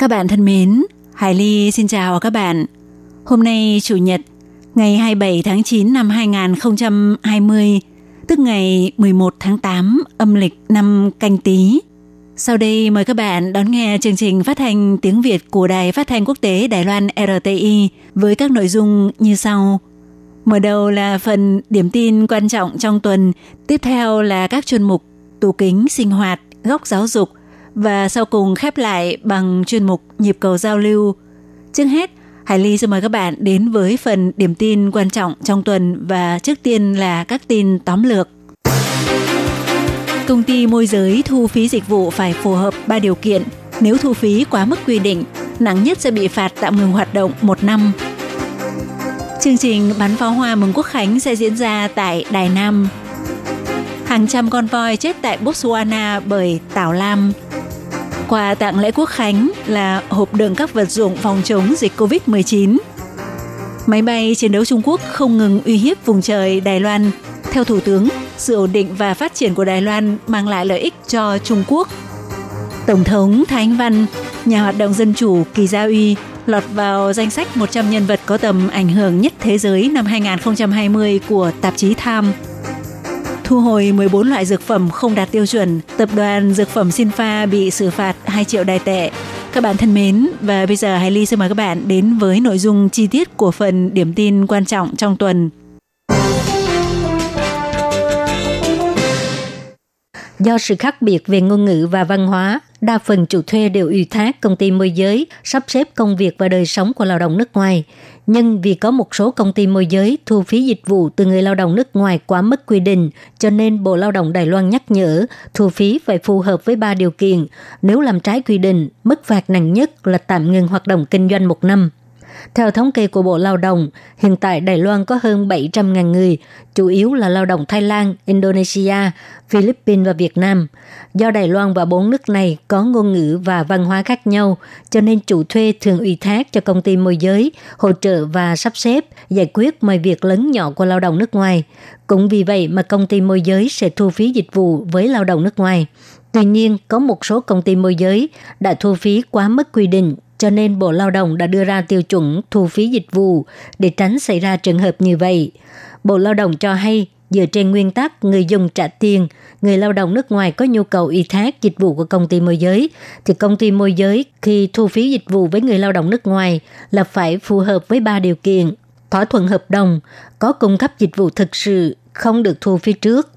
Các bạn thân mến, Hải Ly xin chào các bạn. Hôm nay Chủ nhật, ngày 27 tháng 9 năm 2020, tức ngày 11 tháng 8 âm lịch năm canh tí. Sau đây mời các bạn đón nghe chương trình phát thanh tiếng Việt của Đài Phát thanh Quốc tế Đài Loan RTI với các nội dung như sau. Mở đầu là phần điểm tin quan trọng trong tuần, tiếp theo là các chuyên mục tủ kính sinh hoạt, góc giáo dục và sau cùng khép lại bằng chuyên mục nhịp cầu giao lưu. Trước hết, Hải Ly xin mời các bạn đến với phần điểm tin quan trọng trong tuần và trước tiên là các tin tóm lược. Công ty môi giới thu phí dịch vụ phải phù hợp ba điều kiện. Nếu thu phí quá mức quy định, nặng nhất sẽ bị phạt tạm ngừng hoạt động một năm. Chương trình bắn pháo hoa mừng quốc khánh sẽ diễn ra tại Đài Nam. Hàng trăm con voi chết tại Botswana bởi tảo lam. Quà tặng lễ quốc khánh là hộp đựng các vật dụng phòng chống dịch COVID-19. Máy bay chiến đấu Trung Quốc không ngừng uy hiếp vùng trời Đài Loan. Theo Thủ tướng, sự ổn định và phát triển của Đài Loan mang lại lợi ích cho Trung Quốc. Tổng thống Thái Anh Văn, nhà hoạt động dân chủ Kỳ Gia Uy lọt vào danh sách 100 nhân vật có tầm ảnh hưởng nhất thế giới năm 2020 của tạp chí Time. Thu hồi 14 loại dược phẩm không đạt tiêu chuẩn, tập đoàn dược phẩm Sinfa bị xử phạt 2 triệu đài tệ. Các bạn thân mến, và bây giờ Hải Ly xin mời các bạn đến với nội dung chi tiết của phần điểm tin quan trọng trong tuần. Do sự khác biệt về ngôn ngữ và văn hóa, đa phần chủ thuê đều ủy thác công ty môi giới sắp xếp công việc và đời sống của lao động nước ngoài. Nhưng vì có một số công ty môi giới thu phí dịch vụ từ người lao động nước ngoài quá mức quy định, cho nên Bộ Lao động Đài Loan nhắc nhở thu phí phải phù hợp với ba điều kiện. Nếu làm trái quy định, mức phạt nặng nhất là tạm ngừng hoạt động kinh doanh một năm. Theo thống kê của Bộ Lao động, hiện tại Đài Loan có hơn 700.000 người, chủ yếu là lao động Thái Lan, Indonesia, Philippines và Việt Nam. Do Đài Loan và bốn nước này có ngôn ngữ và văn hóa khác nhau, cho nên chủ thuê thường ủy thác cho công ty môi giới, hỗ trợ và sắp xếp, giải quyết mọi việc lớn nhỏ của lao động nước ngoài. Cũng vì vậy mà công ty môi giới sẽ thu phí dịch vụ với lao động nước ngoài. Tuy nhiên, có một số công ty môi giới đã thu phí quá mức quy định cho nên Bộ Lao động đã đưa ra tiêu chuẩn thu phí dịch vụ để tránh xảy ra trường hợp như vậy. Bộ Lao động cho hay, dựa trên nguyên tắc người dùng trả tiền, người lao động nước ngoài có nhu cầu y thác dịch vụ của công ty môi giới, thì công ty môi giới khi thu phí dịch vụ với người lao động nước ngoài là phải phù hợp với ba điều kiện. Thỏa thuận hợp đồng, có cung cấp dịch vụ thực sự, không được thu phí trước,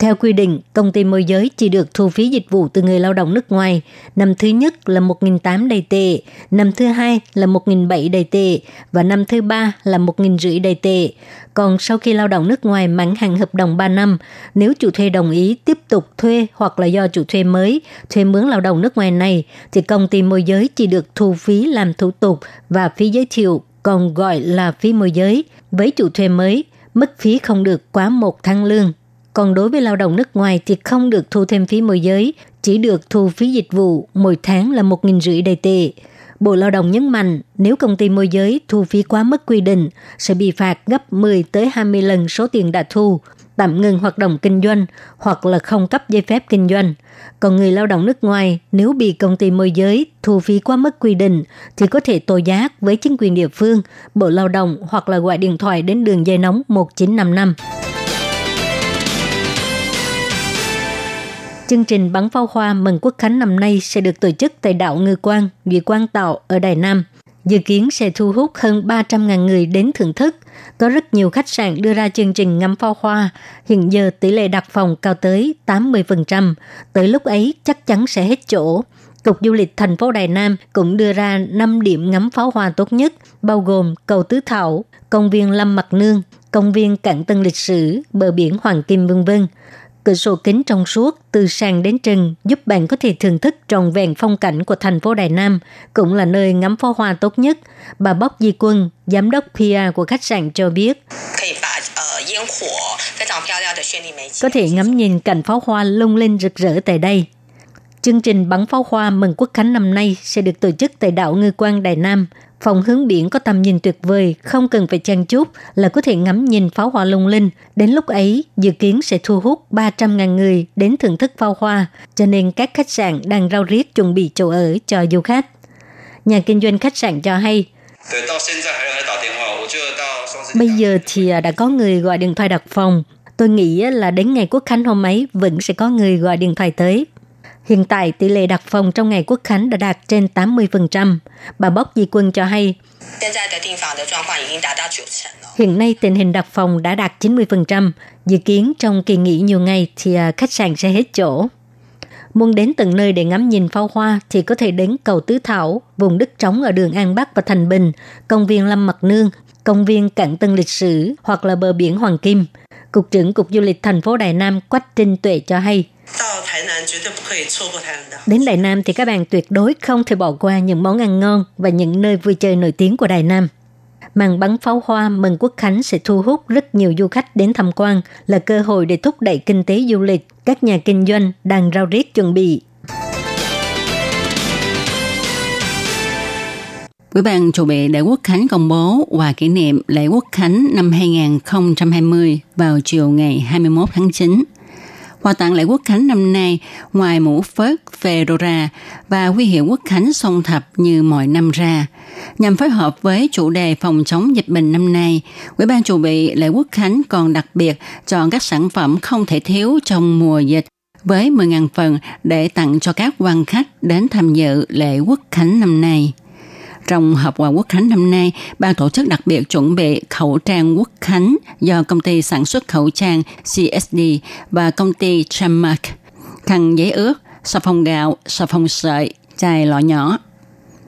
theo quy định, công ty môi giới chỉ được thu phí dịch vụ từ người lao động nước ngoài. Năm thứ nhất là 1.800 đầy tệ, năm thứ hai là 1.700 đầy tệ và năm thứ ba là 1.500 đầy tệ. Còn sau khi lao động nước ngoài mãn hạn hợp đồng 3 năm, nếu chủ thuê đồng ý tiếp tục thuê hoặc là do chủ thuê mới thuê mướn lao động nước ngoài này, thì công ty môi giới chỉ được thu phí làm thủ tục và phí giới thiệu, còn gọi là phí môi giới. Với chủ thuê mới, mức phí không được quá một tháng lương. Còn đối với lao động nước ngoài thì không được thu thêm phí môi giới, chỉ được thu phí dịch vụ mỗi tháng là 1.500 đầy tệ. Bộ Lao động nhấn mạnh nếu công ty môi giới thu phí quá mức quy định sẽ bị phạt gấp 10 tới 20 lần số tiền đã thu, tạm ngừng hoạt động kinh doanh hoặc là không cấp giấy phép kinh doanh. Còn người lao động nước ngoài nếu bị công ty môi giới thu phí quá mức quy định thì có thể tố giác với chính quyền địa phương, Bộ Lao động hoặc là gọi điện thoại đến đường dây nóng 1955. Chương trình bắn pháo hoa mừng quốc khánh năm nay sẽ được tổ chức tại đảo Ngư Quang, Vị Quang Tạo ở Đài Nam. Dự kiến sẽ thu hút hơn 300.000 người đến thưởng thức. Có rất nhiều khách sạn đưa ra chương trình ngắm pháo hoa. Hiện giờ tỷ lệ đặt phòng cao tới 80%. Tới lúc ấy chắc chắn sẽ hết chỗ. Cục Du lịch thành phố Đài Nam cũng đưa ra 5 điểm ngắm pháo hoa tốt nhất, bao gồm cầu Tứ Thảo, công viên Lâm Mặt Nương, công viên Cảng Tân Lịch Sử, bờ biển Hoàng Kim v.v. Cửa sổ kính trong suốt từ sàn đến trần giúp bạn có thể thưởng thức tròn vẹn phong cảnh của thành phố Đài Nam, cũng là nơi ngắm pháo hoa tốt nhất. Bà Bóc Di Quân, giám đốc PR của khách sạn cho biết. Có thể ngắm nhìn cảnh pháo hoa lung linh rực rỡ tại đây. Chương trình bắn pháo hoa mừng quốc khánh năm nay sẽ được tổ chức tại đảo Ngư Quan Đài Nam. Phòng hướng biển có tầm nhìn tuyệt vời, không cần phải trang chút là có thể ngắm nhìn pháo hoa lung linh. Đến lúc ấy, dự kiến sẽ thu hút 300.000 người đến thưởng thức pháo hoa, cho nên các khách sạn đang rao riết chuẩn bị chỗ ở cho du khách. Nhà kinh doanh khách sạn cho hay, Bây giờ thì đã có người gọi điện thoại đặt phòng. Tôi nghĩ là đến ngày quốc khánh hôm ấy vẫn sẽ có người gọi điện thoại tới. Hiện tại tỷ lệ đặt phòng trong ngày quốc khánh đã đạt trên 80%. Bà Bốc Di Quân cho hay, Hiện nay tình hình đặt phòng đã đạt 90%. Dự kiến trong kỳ nghỉ nhiều ngày thì à, khách sạn sẽ hết chỗ. Muốn đến từng nơi để ngắm nhìn pháo hoa thì có thể đến cầu Tứ Thảo, vùng đất trống ở đường An Bắc và Thành Bình, công viên Lâm Mặt Nương, công viên Cảng Tân Lịch Sử hoặc là bờ biển Hoàng Kim. Cục trưởng Cục Du lịch thành phố Đài Nam Quách Trinh Tuệ cho hay, Đến Đài Nam thì các bạn tuyệt đối không thể bỏ qua những món ăn ngon và những nơi vui chơi nổi tiếng của Đài Nam. Màn bắn pháo hoa mừng quốc khánh sẽ thu hút rất nhiều du khách đến tham quan, là cơ hội để thúc đẩy kinh tế du lịch. Các nhà kinh doanh đang rao riết chuẩn bị. Ủy ban chủ bị lễ quốc khánh công bố và kỷ niệm lễ quốc khánh năm 2020 vào chiều ngày 21 tháng 9. Quà tặng lễ quốc khánh năm nay, ngoài mũ phớt Fedora và huy hiệu quốc khánh song thập như mọi năm ra, nhằm phối hợp với chủ đề phòng chống dịch bệnh năm nay, Ủy ban chủ bị lễ quốc khánh còn đặc biệt chọn các sản phẩm không thể thiếu trong mùa dịch với 10.000 phần để tặng cho các quan khách đến tham dự lễ quốc khánh năm nay. Trong hộp quà quốc khánh năm nay, ban tổ chức đặc biệt chuẩn bị khẩu trang quốc khánh do công ty sản xuất khẩu trang CSD và công ty Tramark, khăn giấy ướt, xà phòng gạo, xà phòng sợi, chai lọ nhỏ.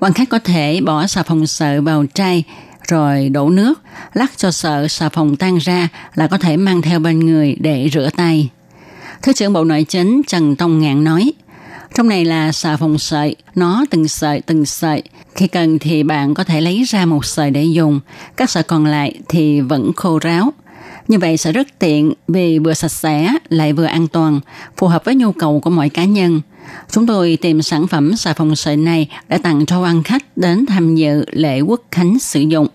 Quan khách có thể bỏ xà phòng sợi vào chai rồi đổ nước, lắc cho sợ xà phòng tan ra là có thể mang theo bên người để rửa tay. Thứ trưởng Bộ Nội chính Trần Tông Ngạn nói, trong này là xà phòng sợi, nó từng sợi từng sợi. Khi cần thì bạn có thể lấy ra một sợi để dùng, các sợi còn lại thì vẫn khô ráo. Như vậy sẽ rất tiện vì vừa sạch sẽ lại vừa an toàn, phù hợp với nhu cầu của mọi cá nhân. Chúng tôi tìm sản phẩm xà phòng sợi này để tặng cho quan khách đến tham dự lễ quốc khánh sử dụng.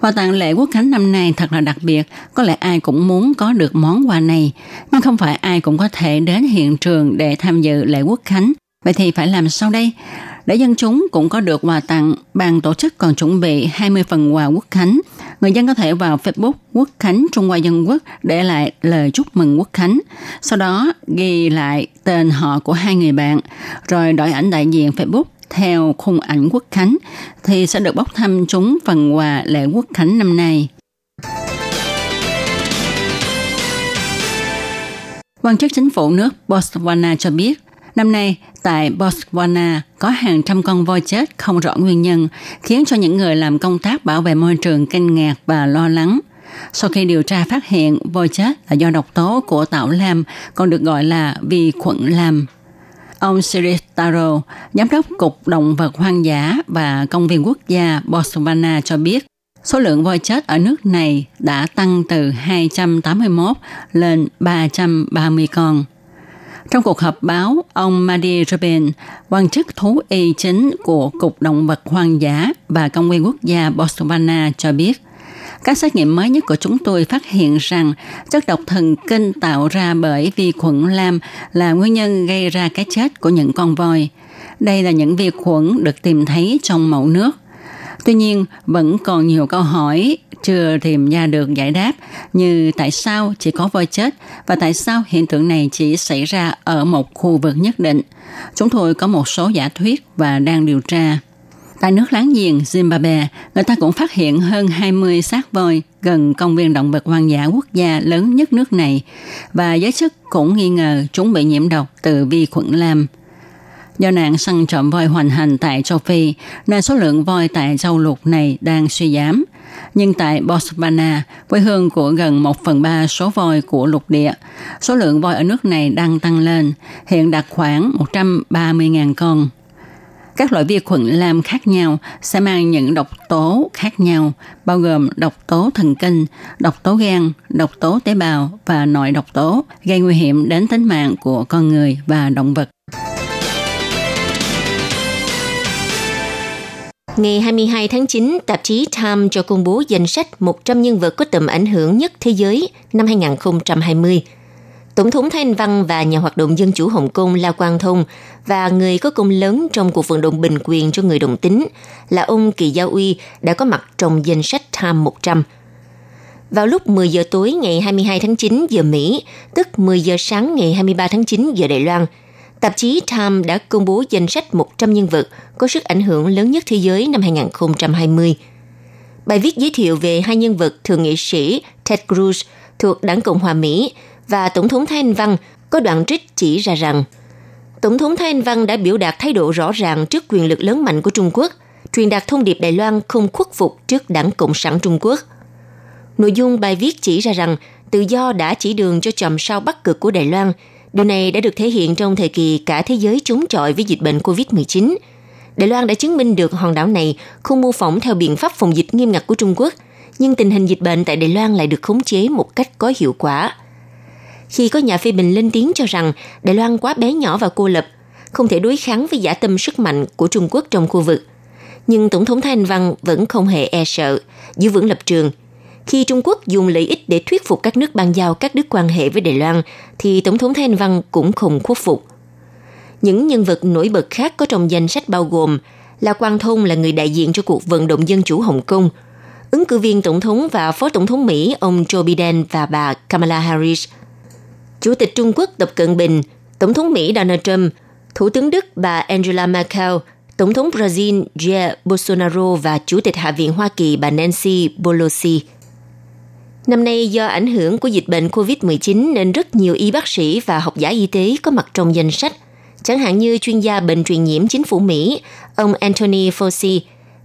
Quà tặng lễ quốc khánh năm nay thật là đặc biệt, có lẽ ai cũng muốn có được món quà này, nhưng không phải ai cũng có thể đến hiện trường để tham dự lễ quốc khánh. Vậy thì phải làm sao đây? Để dân chúng cũng có được quà tặng, ban tổ chức còn chuẩn bị 20 phần quà quốc khánh. Người dân có thể vào Facebook Quốc Khánh Trung Hoa Dân Quốc để lại lời chúc mừng Quốc Khánh. Sau đó ghi lại tên họ của hai người bạn, rồi đổi ảnh đại diện Facebook theo khung ảnh quốc khánh thì sẽ được bốc thăm trúng phần quà lễ quốc khánh năm nay. Quan chức chính phủ nước Botswana cho biết, năm nay tại Botswana có hàng trăm con voi chết không rõ nguyên nhân, khiến cho những người làm công tác bảo vệ môi trường kinh ngạc và lo lắng. Sau khi điều tra phát hiện voi chết là do độc tố của tảo lam, còn được gọi là vi khuẩn lam. Ông Sirius Taro, Giám đốc Cục Động vật Hoang dã và Công viên Quốc gia Botswana cho biết, số lượng voi chết ở nước này đã tăng từ 281 lên 330 con. Trong cuộc họp báo, ông Madi Rubin, quan chức thú y chính của Cục Động vật Hoang dã và Công viên Quốc gia Botswana cho biết, các xét nghiệm mới nhất của chúng tôi phát hiện rằng chất độc thần kinh tạo ra bởi vi khuẩn lam là nguyên nhân gây ra cái chết của những con voi. Đây là những vi khuẩn được tìm thấy trong mẫu nước. Tuy nhiên, vẫn còn nhiều câu hỏi chưa tìm ra được giải đáp như tại sao chỉ có voi chết và tại sao hiện tượng này chỉ xảy ra ở một khu vực nhất định. Chúng tôi có một số giả thuyết và đang điều tra. Tại nước láng giềng Zimbabwe, người ta cũng phát hiện hơn 20 xác voi gần công viên động vật hoang dã quốc gia lớn nhất nước này và giới chức cũng nghi ngờ chúng bị nhiễm độc từ vi khuẩn lam. Do nạn săn trộm voi hoành hành tại châu Phi, nên số lượng voi tại châu lục này đang suy giảm. Nhưng tại Botswana, quê hương của gần 1 phần 3 số voi của lục địa, số lượng voi ở nước này đang tăng lên, hiện đạt khoảng 130.000 con. Các loại vi khuẩn lam khác nhau sẽ mang những độc tố khác nhau, bao gồm độc tố thần kinh, độc tố gan, độc tố tế bào và nội độc tố, gây nguy hiểm đến tính mạng của con người và động vật. Ngày 22 tháng 9, tạp chí Time cho công bố danh sách 100 nhân vật có tầm ảnh hưởng nhất thế giới năm 2020. Tổng thống Thanh Văn và nhà hoạt động dân chủ Hồng Kông La Quang Thông và người có công lớn trong cuộc vận động bình quyền cho người đồng tính là ông Kỳ Giao Uy đã có mặt trong danh sách Time 100. Vào lúc 10 giờ tối ngày 22 tháng 9 giờ Mỹ, tức 10 giờ sáng ngày 23 tháng 9 giờ Đài Loan, tạp chí Time đã công bố danh sách 100 nhân vật có sức ảnh hưởng lớn nhất thế giới năm 2020. Bài viết giới thiệu về hai nhân vật thượng nghị sĩ Ted Cruz thuộc Đảng Cộng hòa Mỹ và Tổng thống Thái Anh Văn có đoạn trích chỉ ra rằng Tổng thống Thái Anh Văn đã biểu đạt thái độ rõ ràng trước quyền lực lớn mạnh của Trung Quốc, truyền đạt thông điệp Đài Loan không khuất phục trước đảng Cộng sản Trung Quốc. Nội dung bài viết chỉ ra rằng tự do đã chỉ đường cho chòm sao bắc cực của Đài Loan. Điều này đã được thể hiện trong thời kỳ cả thế giới chống chọi với dịch bệnh COVID-19. Đài Loan đã chứng minh được hòn đảo này không mô phỏng theo biện pháp phòng dịch nghiêm ngặt của Trung Quốc, nhưng tình hình dịch bệnh tại Đài Loan lại được khống chế một cách có hiệu quả – khi có nhà phê bình lên tiếng cho rằng Đài Loan quá bé nhỏ và cô lập, không thể đối kháng với giả tâm sức mạnh của Trung Quốc trong khu vực. Nhưng Tổng thống thanh Văn vẫn không hề e sợ, giữ vững lập trường. Khi Trung Quốc dùng lợi ích để thuyết phục các nước ban giao các đức quan hệ với Đài Loan, thì Tổng thống thanh Văn cũng không khuất phục. Những nhân vật nổi bật khác có trong danh sách bao gồm là Quang Thông là người đại diện cho cuộc vận động dân chủ Hồng Kông, ứng cử viên tổng thống và phó tổng thống Mỹ ông Joe Biden và bà Kamala Harris – Chủ tịch Trung Quốc Tập Cận Bình, Tổng thống Mỹ Donald Trump, Thủ tướng Đức bà Angela Merkel, Tổng thống Brazil Jair Bolsonaro và Chủ tịch Hạ viện Hoa Kỳ bà Nancy Pelosi. Năm nay do ảnh hưởng của dịch bệnh COVID-19 nên rất nhiều y bác sĩ và học giả y tế có mặt trong danh sách, chẳng hạn như chuyên gia bệnh truyền nhiễm chính phủ Mỹ, ông Anthony Fauci,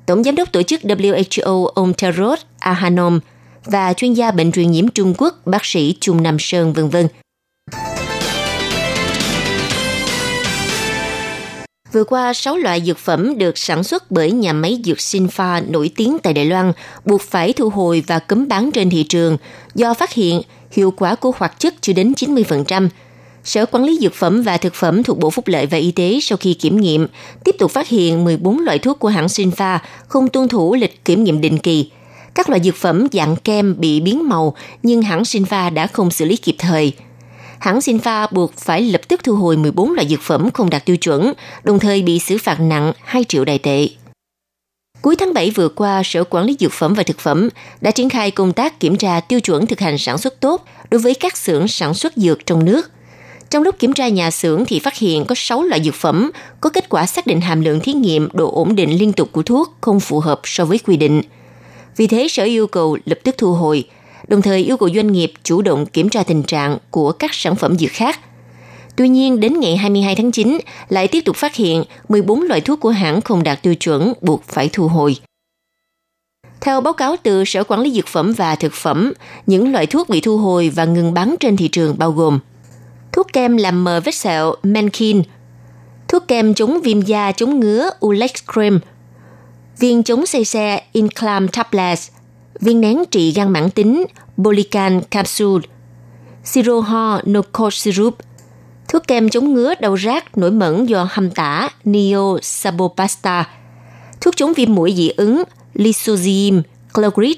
Tổng giám đốc tổ chức WHO ông Tedros Adhanom và chuyên gia bệnh truyền nhiễm Trung Quốc bác sĩ Trung Nam Sơn v.v. Vừa qua, 6 loại dược phẩm được sản xuất bởi nhà máy dược Sinfa nổi tiếng tại Đài Loan buộc phải thu hồi và cấm bán trên thị trường do phát hiện hiệu quả của hoạt chất chưa đến 90%. Sở Quản lý Dược phẩm và Thực phẩm thuộc Bộ Phúc lợi và Y tế sau khi kiểm nghiệm, tiếp tục phát hiện 14 loại thuốc của hãng Sinfa không tuân thủ lịch kiểm nghiệm định kỳ. Các loại dược phẩm dạng kem bị biến màu nhưng hãng Sinfa đã không xử lý kịp thời – hãng Sinfa buộc phải lập tức thu hồi 14 loại dược phẩm không đạt tiêu chuẩn, đồng thời bị xử phạt nặng 2 triệu đài tệ. Cuối tháng 7 vừa qua, Sở Quản lý Dược phẩm và Thực phẩm đã triển khai công tác kiểm tra tiêu chuẩn thực hành sản xuất tốt đối với các xưởng sản xuất dược trong nước. Trong lúc kiểm tra nhà xưởng thì phát hiện có 6 loại dược phẩm có kết quả xác định hàm lượng thí nghiệm độ ổn định liên tục của thuốc không phù hợp so với quy định. Vì thế, Sở yêu cầu lập tức thu hồi, đồng thời yêu cầu doanh nghiệp chủ động kiểm tra tình trạng của các sản phẩm dược khác. Tuy nhiên, đến ngày 22 tháng 9, lại tiếp tục phát hiện 14 loại thuốc của hãng không đạt tiêu chuẩn buộc phải thu hồi. Theo báo cáo từ Sở Quản lý Dược phẩm và Thực phẩm, những loại thuốc bị thu hồi và ngừng bán trên thị trường bao gồm thuốc kem làm mờ vết sẹo Menkin, thuốc kem chống viêm da chống ngứa Ulex Cream, viên chống say xe Inclam Tablets, viên nén trị gan mãn tính Bolican Capsule, siro ho Noco Syrup, thuốc kem chống ngứa đau rát nổi mẩn do hâm tả Neo Sabopasta, thuốc chống viêm mũi dị ứng Lysozyme Clogrid,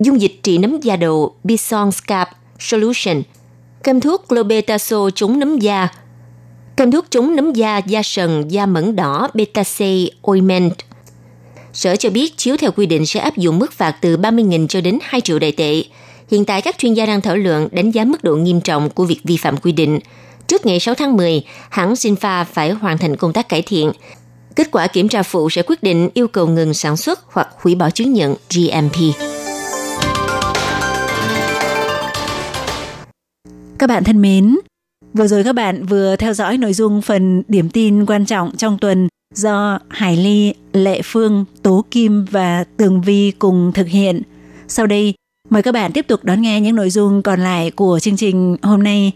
dung dịch trị nấm da đầu Bison Scalp Solution, kem thuốc Clobetaso chống nấm da, kem thuốc chống nấm da da sần da mẩn đỏ Betacay Ointment – Sở cho biết chiếu theo quy định sẽ áp dụng mức phạt từ 30.000 cho đến 2 triệu đại tệ. Hiện tại các chuyên gia đang thảo luận đánh giá mức độ nghiêm trọng của việc vi phạm quy định. Trước ngày 6 tháng 10, hãng Sinfa phải hoàn thành công tác cải thiện. Kết quả kiểm tra phụ sẽ quyết định yêu cầu ngừng sản xuất hoặc hủy bỏ chứng nhận GMP. Các bạn thân mến, Vừa rồi các bạn vừa theo dõi nội dung phần điểm tin quan trọng trong tuần do Hải Ly, Lệ Phương, Tố Kim và Tường Vi cùng thực hiện. Sau đây, mời các bạn tiếp tục đón nghe những nội dung còn lại của chương trình hôm nay